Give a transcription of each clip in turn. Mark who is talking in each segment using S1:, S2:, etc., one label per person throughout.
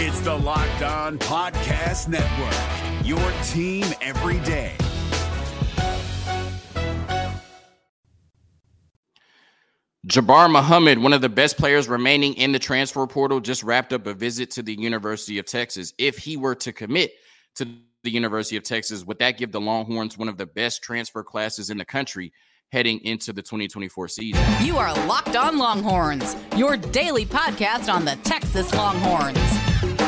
S1: It's the Locked On Podcast Network, your team every day.
S2: Jabbar Muhammad, one of the best players remaining in the transfer portal, just wrapped up a visit to the University of Texas. If he were to commit to the University of Texas, would that give the Longhorns one of the best transfer classes in the country heading into the 2024 season?
S3: You are Locked On Longhorns, your daily podcast on the Texas Longhorns.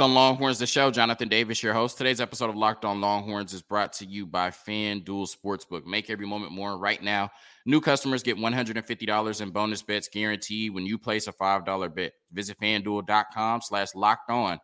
S2: on Longhorns, the show. Jonathan Davis, your host. Today's episode of Locked on Longhorns is brought to you by FanDuel Sportsbook. Make every moment more right now. New customers get $150 in bonus bets guaranteed when you place a $5 bet. Visit fanduel.com slash locked on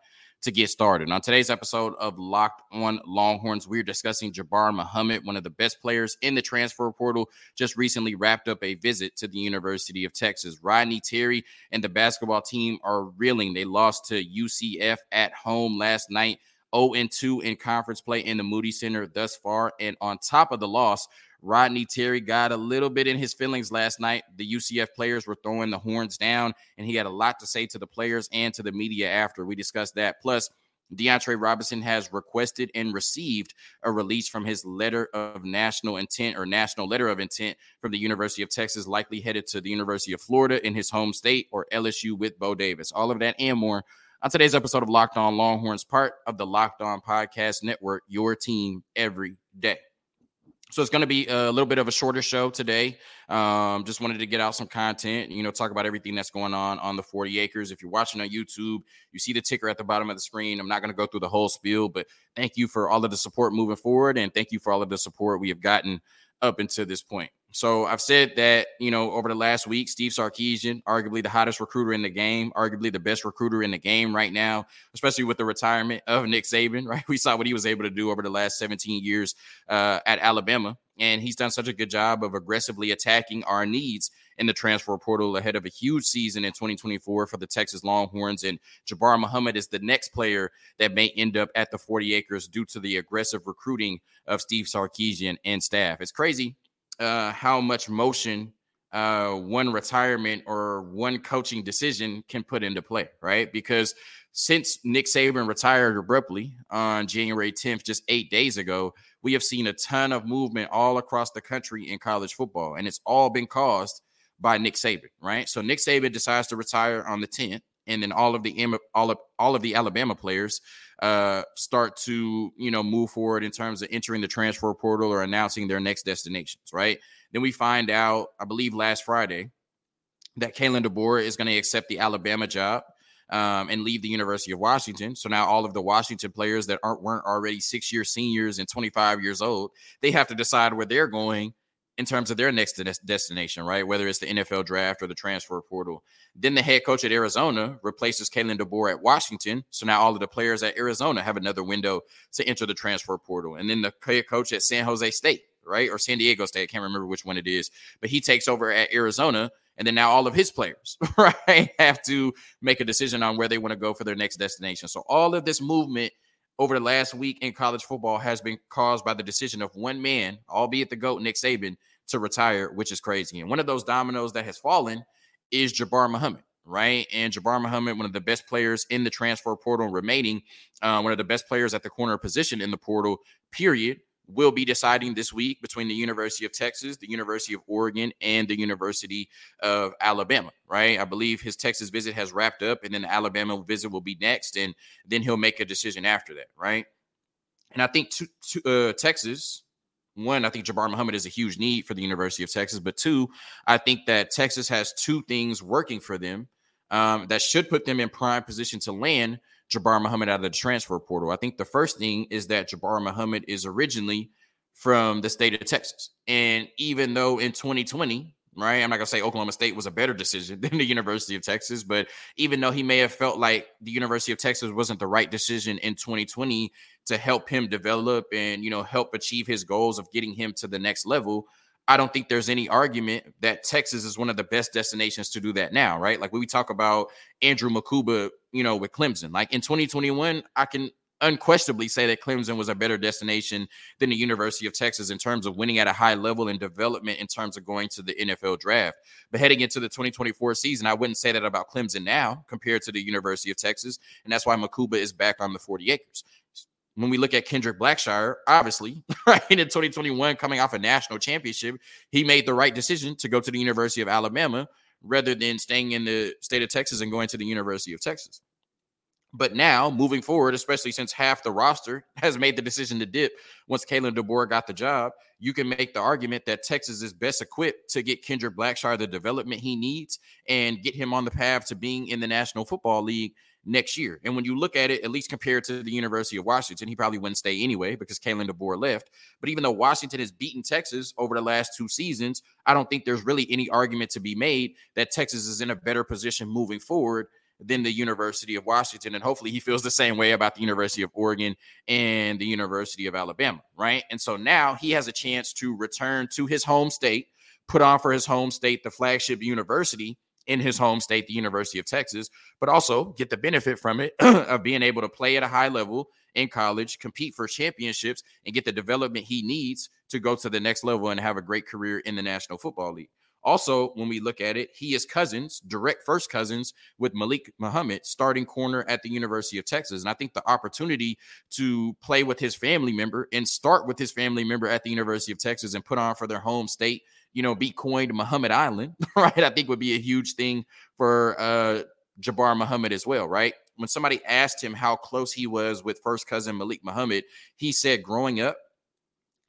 S2: to get started. On today's episode of Locked on Longhorns, we're discussing Jabbar Muhammad, one of the best players in the transfer portal, just recently wrapped up a visit to the University of Texas. Rodney Terry and the basketball team are reeling. They lost to UCF at home last night. 0 2 in conference play in the Moody Center thus far. And on top of the loss, Rodney Terry got a little bit in his feelings last night. The UCF players were throwing the horns down, and he had a lot to say to the players and to the media after. We discussed that. Plus, DeAndre Robinson has requested and received a release from his letter of national intent or national letter of intent from the University of Texas, likely headed to the University of Florida in his home state or LSU with Bo Davis. All of that and more on today's episode of Locked On Longhorns, part of the Locked On Podcast Network, your team every day. So it's going to be a little bit of a shorter show today. Um, just wanted to get out some content, you know, talk about everything that's going on on the 40 acres. If you're watching on YouTube, you see the ticker at the bottom of the screen. I'm not going to go through the whole spiel, but thank you for all of the support moving forward. And thank you for all of the support we have gotten up until this point. So I've said that, you know, over the last week, Steve Sarkisian, arguably the hottest recruiter in the game, arguably the best recruiter in the game right now, especially with the retirement of Nick Saban, right? We saw what he was able to do over the last 17 years uh, at Alabama. And he's done such a good job of aggressively attacking our needs in the transfer portal ahead of a huge season in 2024 for the Texas Longhorns. And Jabbar Muhammad is the next player that may end up at the 40 acres due to the aggressive recruiting of Steve Sarkisian and staff. It's crazy uh, how much motion uh, one retirement or one coaching decision can put into play, right? Because since Nick Saban retired abruptly on January 10th, just eight days ago, we have seen a ton of movement all across the country in college football, and it's all been caused by Nick Saban, right? So Nick Saban decides to retire on the 10th, and then all of the all of all of the Alabama players uh, start to you know move forward in terms of entering the transfer portal or announcing their next destinations. Right. Then we find out, I believe last Friday, that Kalen DeBoer is going to accept the Alabama job. Um, and leave the University of Washington. So now all of the Washington players that aren't weren't already six year seniors and 25 years old, they have to decide where they're going in terms of their next destination, right? Whether it's the NFL draft or the transfer portal. Then the head coach at Arizona replaces Kalen DeBoer at Washington. So now all of the players at Arizona have another window to enter the transfer portal. And then the head coach at San Jose State, right? Or San Diego State. I can't remember which one it is, but he takes over at Arizona. And then now all of his players, right, have to make a decision on where they want to go for their next destination. So all of this movement over the last week in college football has been caused by the decision of one man, albeit the GOAT, Nick Saban, to retire, which is crazy. And one of those dominoes that has fallen is Jabbar Muhammad, right? And Jabbar Muhammad, one of the best players in the transfer portal remaining, uh, one of the best players at the corner position in the portal, period will be deciding this week between the University of Texas, the University of Oregon, and the University of Alabama, right? I believe his Texas visit has wrapped up, and then the Alabama visit will be next, and then he'll make a decision after that, right? And I think to, to, uh, Texas, one, I think Jabbar Muhammad is a huge need for the University of Texas, but two, I think that Texas has two things working for them um, that should put them in prime position to land Jabbar Muhammad out of the transfer portal. I think the first thing is that Jabbar Muhammad is originally from the state of Texas. And even though in 2020, right, I'm not going to say Oklahoma State was a better decision than the University of Texas, but even though he may have felt like the University of Texas wasn't the right decision in 2020 to help him develop and, you know, help achieve his goals of getting him to the next level, I don't think there's any argument that Texas is one of the best destinations to do that now, right? Like when we talk about Andrew Mukuba, you know, with Clemson, like in 2021, I can unquestionably say that Clemson was a better destination than the University of Texas in terms of winning at a high level and development in terms of going to the NFL draft. But heading into the 2024 season, I wouldn't say that about Clemson now compared to the University of Texas. And that's why Mukuba is back on the 40 acres when we look at Kendrick Blackshire, obviously, right in 2021, coming off a national championship, he made the right decision to go to the University of Alabama rather than staying in the state of Texas and going to the University of Texas. But now, moving forward, especially since half the roster has made the decision to dip once Kalen DeBoer got the job, you can make the argument that Texas is best equipped to get Kendrick Blackshire the development he needs and get him on the path to being in the National Football League next year. And when you look at it, at least compared to the University of Washington, he probably wouldn't stay anyway because Kalen DeBoer left. But even though Washington has beaten Texas over the last two seasons, I don't think there's really any argument to be made that Texas is in a better position moving forward than the University of Washington. And hopefully he feels the same way about the University of Oregon and the University of Alabama, right? And so now he has a chance to return to his home state, put on for his home state the flagship university in his home state, the University of Texas, but also get the benefit from it of being able to play at a high level in college, compete for championships, and get the development he needs to go to the next level and have a great career in the National Football League. Also, when we look at it, he is cousins, direct first cousins with Malik Muhammad, starting corner at the University of Texas. And I think the opportunity to play with his family member and start with his family member at the University of Texas and put on for their home state you know, be coined Muhammad Island, right? I think would be a huge thing for uh Jabbar Muhammad as well, right? When somebody asked him how close he was with first cousin Malik Muhammad, he said growing up,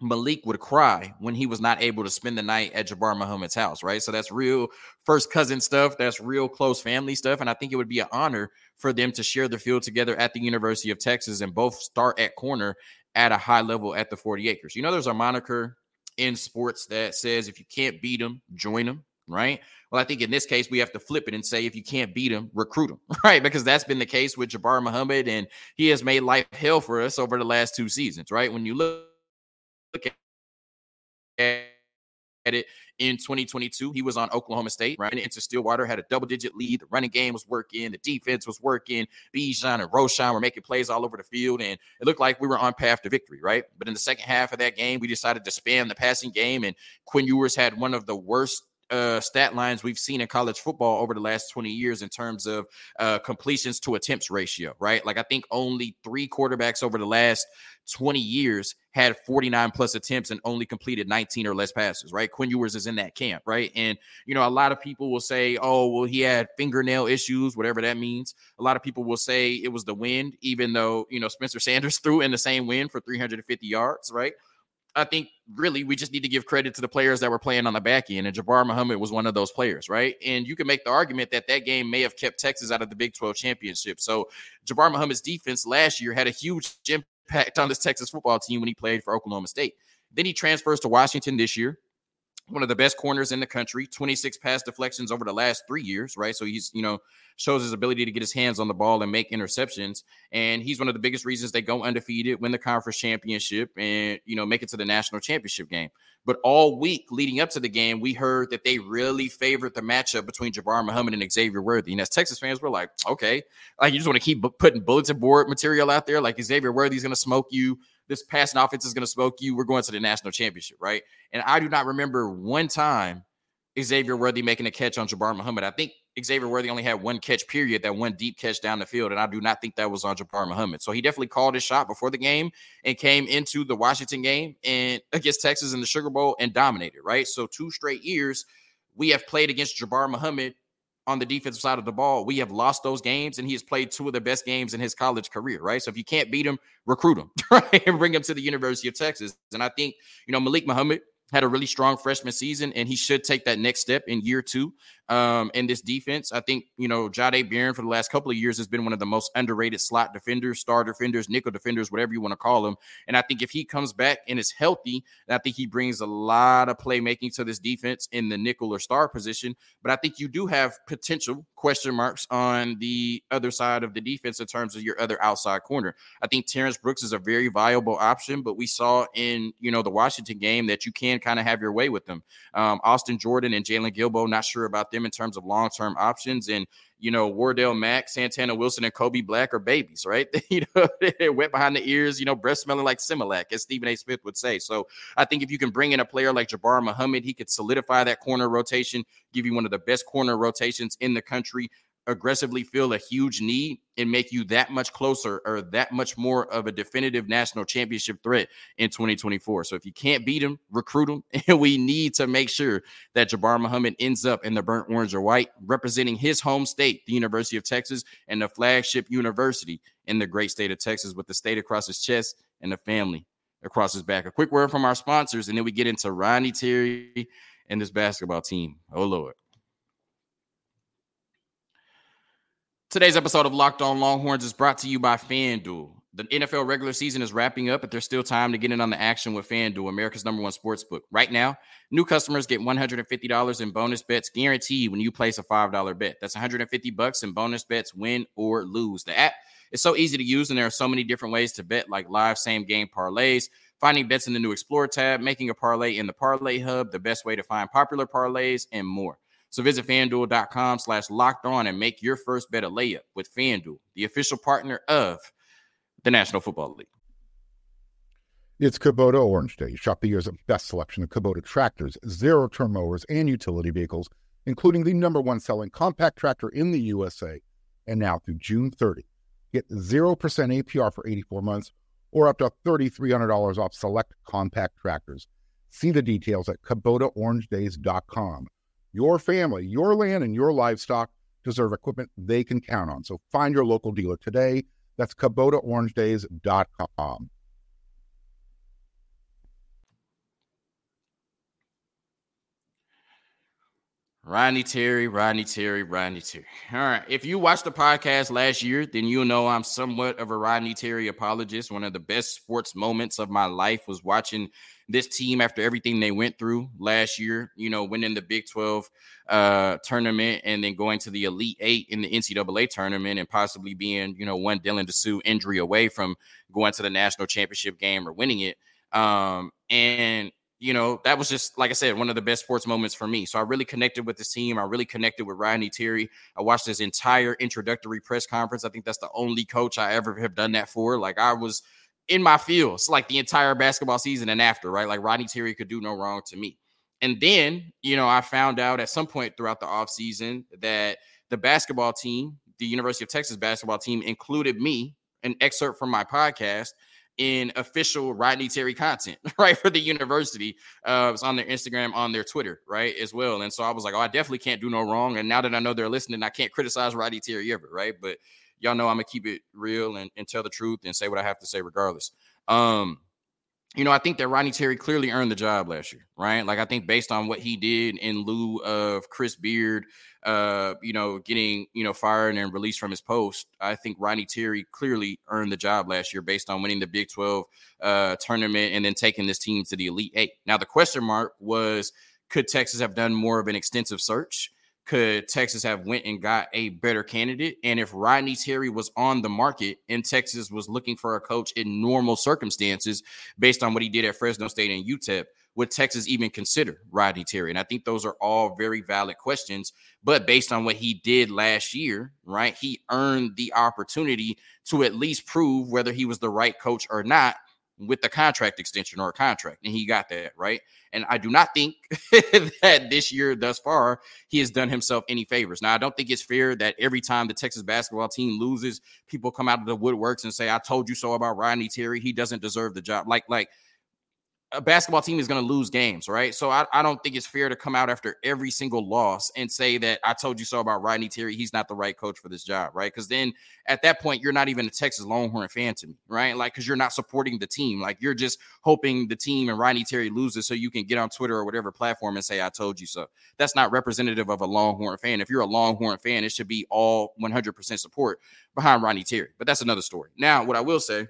S2: Malik would cry when he was not able to spend the night at Jabbar Muhammad's house, right? So that's real first cousin stuff. That's real close family stuff. And I think it would be an honor for them to share the field together at the University of Texas and both start at corner at a high level at the 40 acres. You know, there's a moniker in sports that says if you can't beat them, join them, right? Well, I think in this case, we have to flip it and say if you can't beat them, recruit them, right? Because that's been the case with Jabbar Muhammad, and he has made life hell for us over the last two seasons, right? When you look, look at it in 2022. He was on Oklahoma State, right? Into Stillwater, had a double digit lead. The running game was working, the defense was working. Bijan and Roschon were making plays all over the field, and it looked like we were on path to victory, right? But in the second half of that game, we decided to spam the passing game, and Quinn Ewers had one of the worst uh, stat lines we've seen in college football over the last 20 years in terms of uh, completions to attempts ratio, right? Like I think only three quarterbacks over the last 20 years had 49 plus attempts and only completed 19 or less passes, right? Quinn Ewers is in that camp, right? And, you know, a lot of people will say, oh, well, he had fingernail issues, whatever that means. A lot of people will say it was the wind, even though, you know, Spencer Sanders threw in the same wind for 350 yards, right? I think really we just need to give credit to the players that were playing on the back end, and Jabbar Muhammad was one of those players, right? And you can make the argument that that game may have kept Texas out of the Big 12 championship. So Jabbar Muhammad's defense last year had a huge impact on this Texas football team when he played for Oklahoma State. Then he transfers to Washington this year one of the best corners in the country, 26 pass deflections over the last three years, right? So he's, you know, shows his ability to get his hands on the ball and make interceptions. And he's one of the biggest reasons they go undefeated, win the conference championship, and, you know, make it to the national championship game. But all week leading up to the game, we heard that they really favored the matchup between Jabbar Muhammad and Xavier Worthy. And as Texas fans, we're like, okay, like you just want to keep putting bulletin board material out there. Like Xavier Worthy's going to smoke you this passing offense is going to smoke you. We're going to the national championship, right? And I do not remember one time Xavier Worthy making a catch on Jabbar Muhammad. I think Xavier Worthy only had one catch, period, that one deep catch down the field. And I do not think that was on Jabbar Muhammad. So he definitely called his shot before the game and came into the Washington game and against Texas in the Sugar Bowl and dominated, right? So two straight years we have played against Jabbar Muhammad on the defensive side of the ball, we have lost those games, and he has played two of the best games in his college career, right? So if you can't beat him, recruit him, right? And bring him to the University of Texas. And I think, you know, Malik Muhammad had a really strong freshman season, and he should take that next step in year two um, in this defense. I think, you know, Jahdae Barron for the last couple of years has been one of the most underrated slot defenders, star defenders, nickel defenders, whatever you want to call them. And I think if he comes back and is healthy, I think he brings a lot of playmaking to this defense in the nickel or star position. But I think you do have potential question marks on the other side of the defense in terms of your other outside corner. I think Terrence Brooks is a very viable option, but we saw in, you know, the Washington game that you can kind of have your way with them. Um, Austin Jordan and Jaylon Guilbeau, not sure about them in terms of long term options. And, you know, Wardell Mack, Santana Wilson, and Kobe Black are babies, right? you know, they're wet behind the ears, you know, breast smelling like Similac, as Stephen A. Smith would say. So I think if you can bring in a player like Jabbar Muhammad, he could solidify that corner rotation, give you one of the best corner rotations in the country aggressively feel a huge need and make you that much closer or that much more of a definitive national championship threat in 2024. So if you can't beat him, recruit him. And we need to make sure that Jabbar Muhammad ends up in the burnt orange or white, representing his home state, the University of Texas, and the flagship university in the great state of Texas with the state across his chest and the family across his back. A quick word from our sponsors, and then we get into Ronnie Terry and this basketball team. Oh, Lord. Today's episode of Locked On Longhorns is brought to you by FanDuel. The NFL regular season is wrapping up, but there's still time to get in on the action with FanDuel, America's number one sports book. Right now, new customers get $150 in bonus bets guaranteed when you place a $5 bet. That's 150 bucks in bonus bets, win or lose. The app is so easy to use, and there are so many different ways to bet, like live same game parlays, finding bets in the new Explore tab, making a parlay in the Parlay Hub, the best way to find popular parlays, and more. So visit fanduel.com slash locked on and make your first bet a layup with FanDuel, the official partner of the National Football League.
S4: It's Kubota Orange Day. Shop the year's best selection of Kubota tractors, zero turn mowers, and utility vehicles, including the number one selling compact tractor in the USA. And now through June 30, get 0% APR for 84 months or up to $3,300 off select compact tractors. See the details at KubotaOrangeDays.com. Your family, your land, and your livestock deserve equipment they can count on. So find your local dealer today. That's KubotaOrangeDays.com.
S2: Rodney Terry, Rodney Terry, Rodney Terry. All right. If you watched the podcast last year, then you'll know I'm somewhat of a Rodney Terry apologist. One of the best sports moments of my life was watching this team after everything they went through last year, you know, winning the Big 12 uh, tournament and then going to the Elite Eight in the NCAA tournament and possibly being, you know, one Dylan Disu injury away from going to the national championship game or winning it. Um, and you know, that was just like I said, one of the best sports moments for me. So I really connected with this team. I really connected with Rodney Terry. I watched his entire introductory press conference. I think that's the only coach I ever have done that for. Like I was in my feels like the entire basketball season and after, right? Like Rodney Terry could do no wrong to me. And then, you know, I found out at some point throughout the offseason that the basketball team, the University of Texas basketball team, included me, an excerpt from my podcast in official Rodney Terry content, right? For the university. Uh, it's on their Instagram, on their Twitter, right? As well. And so I was like, oh, I definitely can't do no wrong. And now that I know they're listening, I can't criticize Rodney Terry ever, right? But y'all know I'm gonna keep it real and, and tell the truth and say what I have to say regardless. Um, you know, I think that Rodney Terry clearly earned the job last year, right? Like I think based on what he did in lieu of Chris Beard, uh, you know, getting you know fired and released from his post, I think Rodney Terry clearly earned the job last year based on winning the Big Twelve uh, tournament and then taking this team to the Elite Eight. Now the question mark was, could Texas have done more of an extensive search? Could Texas have went and got a better candidate? And if Rodney Terry was on the market and Texas was looking for a coach in normal circumstances, based on what he did at Fresno State and UTEP, would Texas even consider Rodney Terry? And I think those are all very valid questions. But based on what he did last year, right, he earned the opportunity to at least prove whether he was the right coach or not with the contract extension or a contract. And he got that, right? And I do not think that this year thus far he has done himself any favors. Now, I don't think it's fair that every time the Texas basketball team loses, people come out of the woodworks and say, I told you so about Rodney Terry. He doesn't deserve the job. Like, like, a basketball team is going to lose games, right? So I, I don't think it's fair to come out after every single loss and say that I told you so about Rodney Terry. He's not the right coach for this job, right? Because then at that point, you're not even a Texas Longhorn fan to me, right? Like, because you're not supporting the team. Like, you're just hoping the team and Rodney Terry loses so you can get on Twitter or whatever platform and say, I told you so. That's not representative of a Longhorn fan. If you're a Longhorn fan, it should be all 100% support behind Rodney Terry. But that's another story. Now, what I will say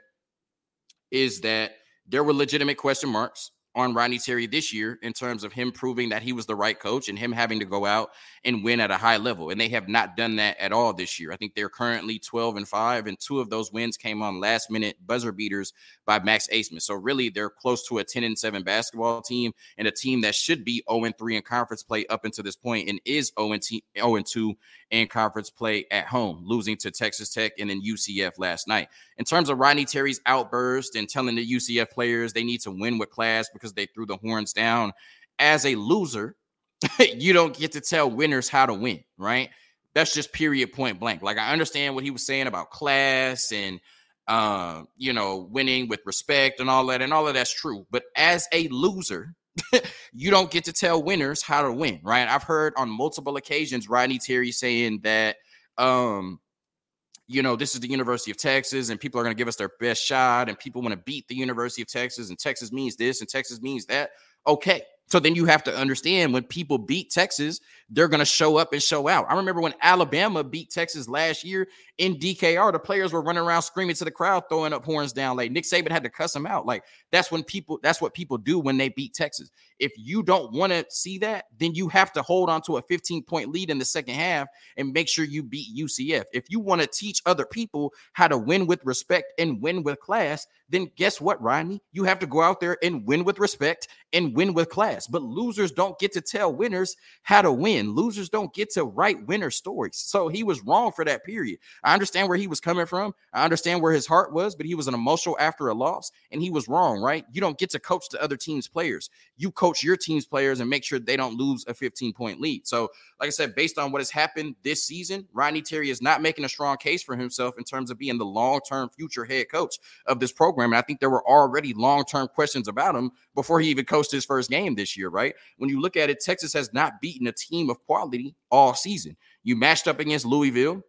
S2: is that there were legitimate question marks on Rodney Terry this year in terms of him proving that he was the right coach and him having to go out and win at a high level. And they have not done that at all this year. I think they're currently 12 and 5, and two of those wins came on last minute buzzer beaters by Max Abmas. So really, they're close to a 10 and 7 basketball team and a team that should be 0 and 3 in conference play up until this point and is 0 and 2 in conference play at home, losing to Texas Tech and then UCF last night. In terms of Rodney Terry's outburst and telling the UCF players they need to win with class because they threw the horns down, as a loser, you don't get to tell winners how to win, right? That's just period point blank. Like I understand what he was saying about class and uh, you know, winning with respect and all that, and all of that's true. But as a loser, you don't get to tell winners how to win, right? I've heard on multiple occasions Rodney Terry saying that um you know, this is the University of Texas and people are going to give us their best shot and people want to beat the University of Texas and Texas means this and Texas means that. Okay. So then you have to understand when people beat Texas, they're going to show up and show out. I remember when Alabama beat Texas last year in DKR, the players were running around screaming to the crowd, throwing up horns down. Like Nick Saban had to cuss them out. Like that's when people, that's what people do when they beat Texas. If you don't want to see that, then you have to hold on to a 15 point lead in the second half and make sure you beat UCF. If you want to teach other people how to win with respect and win with class, then guess what, Rodney? You have to go out there and win with respect and win with class. But losers don't get to tell winners how to win. Losers don't get to write winner stories. So he was wrong for that period. I understand where he was coming from. I understand where his heart was, but he was an emotional after a loss and he was wrong, right? You don't get to coach the other team's players. You coach your team's players and make sure they don't lose a 15 point lead. So, like I said, based on what has happened this season, Rodney Terry is not making a strong case for himself in terms of being the long term future head coach of this program. And I think there were already long term questions about him before he even coached his first game this year, right? When you look at it, Texas has not beaten a team of quality all season. You matched up against Louisville.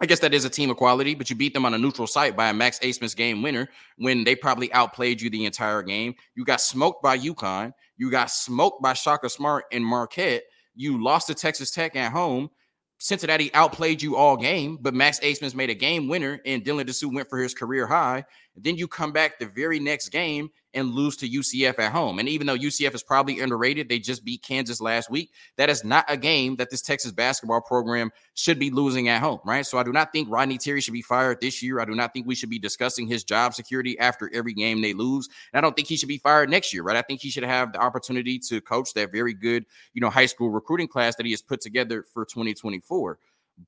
S2: I guess that is a team of quality, but you beat them on a neutral site by a Max Abmas game winner when they probably outplayed you the entire game. You got smoked by UConn. You got smoked by Shaka Smart and Marquette. You lost to Texas Tech at home. Cincinnati outplayed you all game, but Max Abmas made a game winner and Dylan Disu went for his career high. Then you come back the very next game and lose to UCF at home. And even though UCF is probably underrated, they just beat Kansas last week. That is not a game that this Texas basketball program should be losing at home, right? So I do not think Rodney Terry should be fired this year. I do not think we should be discussing his job security after every game they lose. And I don't think he should be fired next year, right? I think he should have the opportunity to coach that very good, you know, high school recruiting class that he has put together for 2024.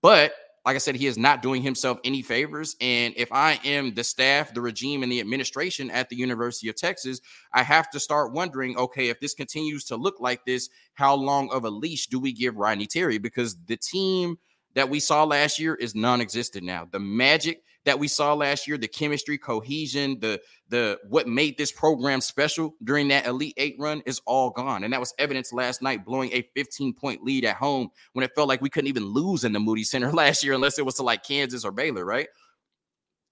S2: But like I said, he is not doing himself any favors. And if I am the staff, the regime, and the administration at the University of Texas, I have to start wondering okay, if this continues to look like this, how long of a leash do we give Rodney Terry? Because the team that we saw last year is non-existent now. The magic that we saw last year, the chemistry, cohesion, the the what made this program special during that Elite Eight run is all gone. And that was evidence last night, blowing a 15 point lead at home when it felt like we couldn't even lose in the Moody Center last year unless it was to like Kansas or Baylor, right?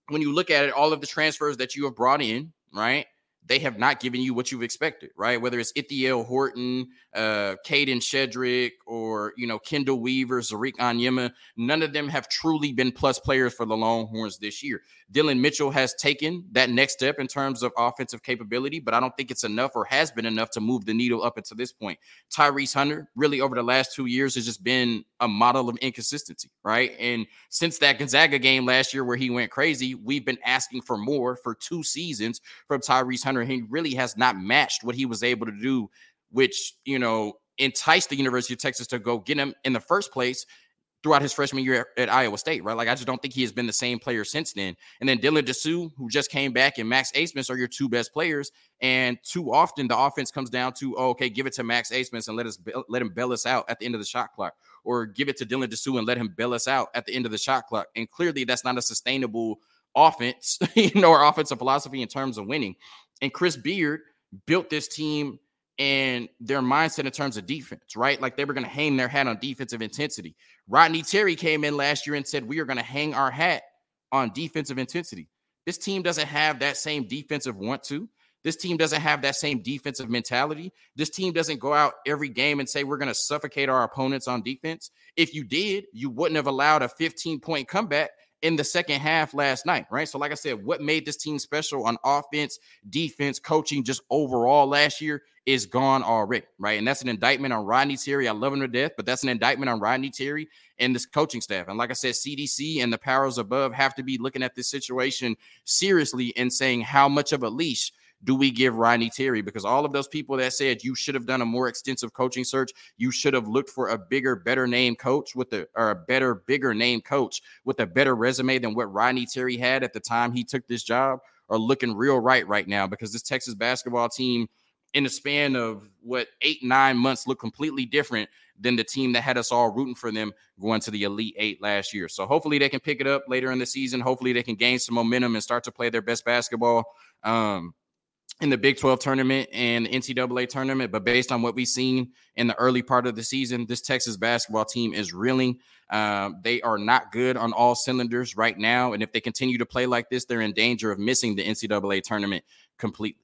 S2: When you look at it, all of the transfers that you have brought in, right? They have not given you what you've expected, right? Whether it's Ithiel Horton, uh, Kadin Shedrick, or you know Chendall Weaver, Tariq Onyema, none of them have truly been plus players for the Longhorns this year. Dillon Mitchell has taken that next step in terms of offensive capability, but I don't think it's enough or has been enough to move the needle up until this point. Tyrese Hunter, really over the last two years, has just been a model of inconsistency, right? And since that Gonzaga game last year where he went crazy, we've been asking for more for two seasons from Tyrese Hunter. He really has not matched what he was able to do, which, you know, enticed the University of Texas to go get him in the first place throughout his freshman year at, Iowa State, right? Like I just don't think he has been the same player since then. And then Dylan Disu, who just came back, and Max Abmas are your two best players. And too often the offense comes down to, oh, okay, give it to Max Abmas and let us let him bail us out at the end of the shot clock, or give it to Dylan Disu and let him bail us out at the end of the shot clock. And clearly, that's not a sustainable offense, you know, or offensive philosophy in terms of winning. And Chris Beard built this team and their mindset in terms of defense, right? Like they were going to hang their hat on defensive intensity. Rodney Terry came in last year and said, We are going to hang our hat on defensive intensity. This team doesn't have that same defensive want to. This team doesn't have that same defensive mentality. This team doesn't go out every game and say, We're going to suffocate our opponents on defense. If you did, you wouldn't have allowed a 15 point comeback in the second half last night, right? So, like I said, what made this team special on offense, defense, coaching, just overall last year is gone already, right? And that's an indictment on Rodney Terry. I love him to death, but that's an indictment on Rodney Terry and this coaching staff. And like I said, CDC and the powers above have to be looking at this situation seriously and saying how much of a leash do we give Rodney Terry? Because all of those people that said you should have done a more extensive coaching search, you should have looked for a bigger, better name coach with a or a better, bigger name coach with a better resume than what Rodney Terry had at the time he took this job, are looking real right right now because this Texas basketball team in the span of what eight, nine months look completely different than the team that had us all rooting for them going to the Elite Eight last year. So hopefully they can pick it up later in the season. Hopefully they can gain some momentum and start to play their best basketball. Um, in the Big 12 tournament and the NCAA tournament, but based on what we've seen in the early part of the season, this Texas basketball team is reeling. Um, they are not good on all cylinders right now. And if they continue to play like this, they're in danger of missing the NCAA tournament completely.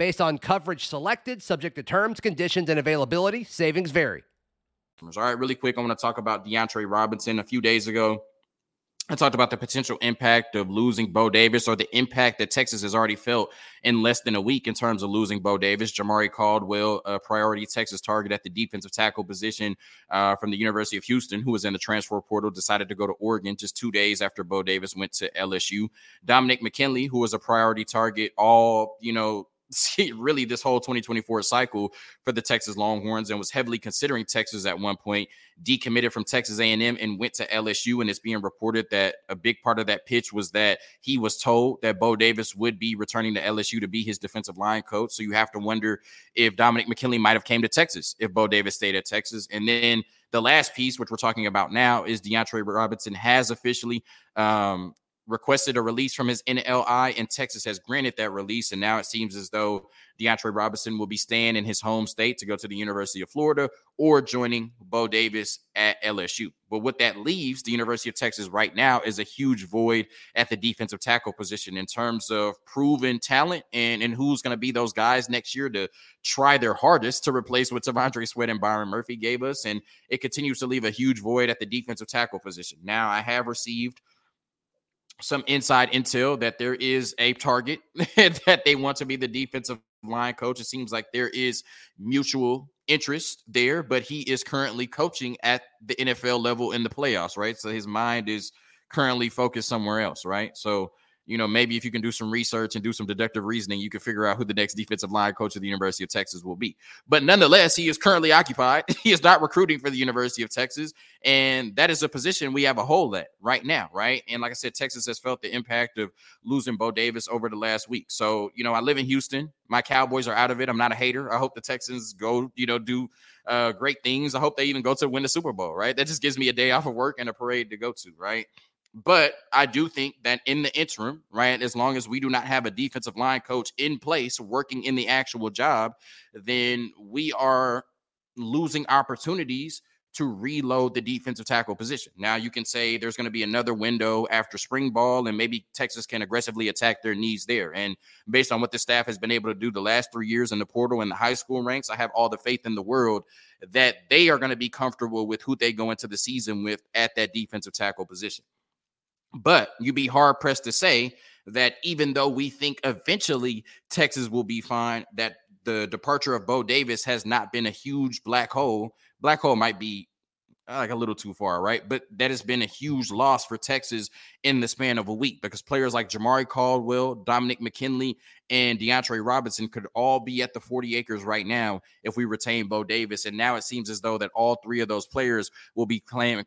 S5: Based on coverage selected, subject to terms, conditions, and availability, savings vary.
S2: All right, really quick, I want to talk about DeAndre Robinson. A few days ago, I talked about the potential impact of losing Bo Davis or the impact that Texas has already felt in less than a week in terms of losing Bo Davis. Jamari Caldwell, a priority Texas target at the defensive tackle position uh, from the University of Houston, who was in the transfer portal, decided to go to Oregon just two days after Bo Davis went to LSU. Dominick McKinley, who was a priority target all, you know, see really this whole 2024 cycle for the Texas Longhorns and was heavily considering Texas at one point, decommitted from Texas A&M and went to LSU. And it's being reported that a big part of that pitch was that he was told that Bo Davis would be returning to LSU to be his defensive line coach. So you have to wonder if Dominick McKinley might have came to Texas if Bo Davis stayed at Texas. And then the last piece, which we're talking about now, is DeAndre Robinson has officially um, requested a release from his NLI, and Texas has granted that release. And now it seems as though DeAndre Robinson will be staying in his home state to go to the University of Florida or joining Bo Davis at LSU. But what that leaves the University of Texas right now is a huge void at the defensive tackle position in terms of proven talent and, and who's going to be those guys next year to try their hardest to replace what T'Vondre Sweat and Byron Murphy gave us. And it continues to leave a huge void at the defensive tackle position. Now, I have received some inside intel that there is a target that they want to be the defensive line coach. It seems like there is mutual interest there, but he is currently coaching at the NFL level in the playoffs, right? So his mind is currently focused somewhere else, right? So you know, maybe if you can do some research and do some deductive reasoning, you can figure out who the next defensive line coach of the University of Texas will be. But nonetheless, he is currently occupied. he is not recruiting for the University of Texas. And that is a position we have a hole at right now, right? And like I said, Texas has felt the impact of losing Bo Davis over the last week. So, you know, I live in Houston. My Cowboys are out of it. I'm not a hater. I hope the Texans go, you know, do uh, great things. I hope they even go to win the Super Bowl, right? That just gives me a day off of work and a parade to go to, right? But I do think that in the interim, right, as long as we do not have a defensive line coach in place working in the actual job, then we are losing opportunities to reload the defensive tackle position. Now you can say there's going to be another window after spring ball, and maybe Texas can aggressively attack their needs there. And based on what the staff has been able to do the last three years in the portal and the high school ranks, I have all the faith in the world that they are going to be comfortable with who they go into the season with at that defensive tackle position. But you'd be hard pressed to say that even though we think eventually Texas will be fine, that the departure of Bo Davis has not been a huge black hole. Black hole might be uh, like a little too far, right? But that has been a huge loss for Texas in the span of a week because players like Jamari Caldwell, Dominick McKinley, and DeAndre Robinson could all be at the 40 acres right now if we retain Bo Davis. And now it seems as though that all three of those players will be playing.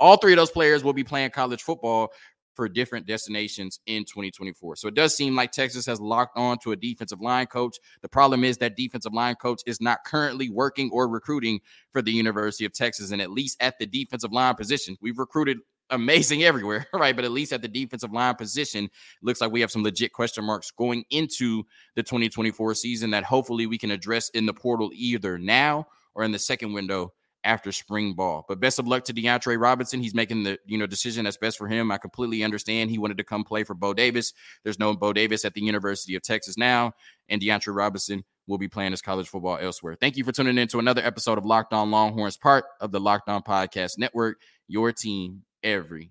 S2: All three of those players will be playing college football for different destinations in 2024. So it does seem like Texas has locked on to a defensive line coach. The problem is that defensive line coach is not currently working or recruiting for the University of Texas. And at least at the defensive line position, we've recruited amazing everywhere, right? But at least at the defensive line position, looks like we have some legit question marks going into the 2024 season that hopefully we can address in the portal either now or in the second window after spring ball. But best of luck to DeAndre Robinson. He's making the you know decision that's best for him. I completely understand. He wanted to come play for Bo Davis. There's no Bo Davis at the University of Texas now, and DeAndre Robinson will be playing his college football elsewhere. Thank you for tuning in to another episode of Locked On Longhorns, part of the Locked On Podcast Network. Your team every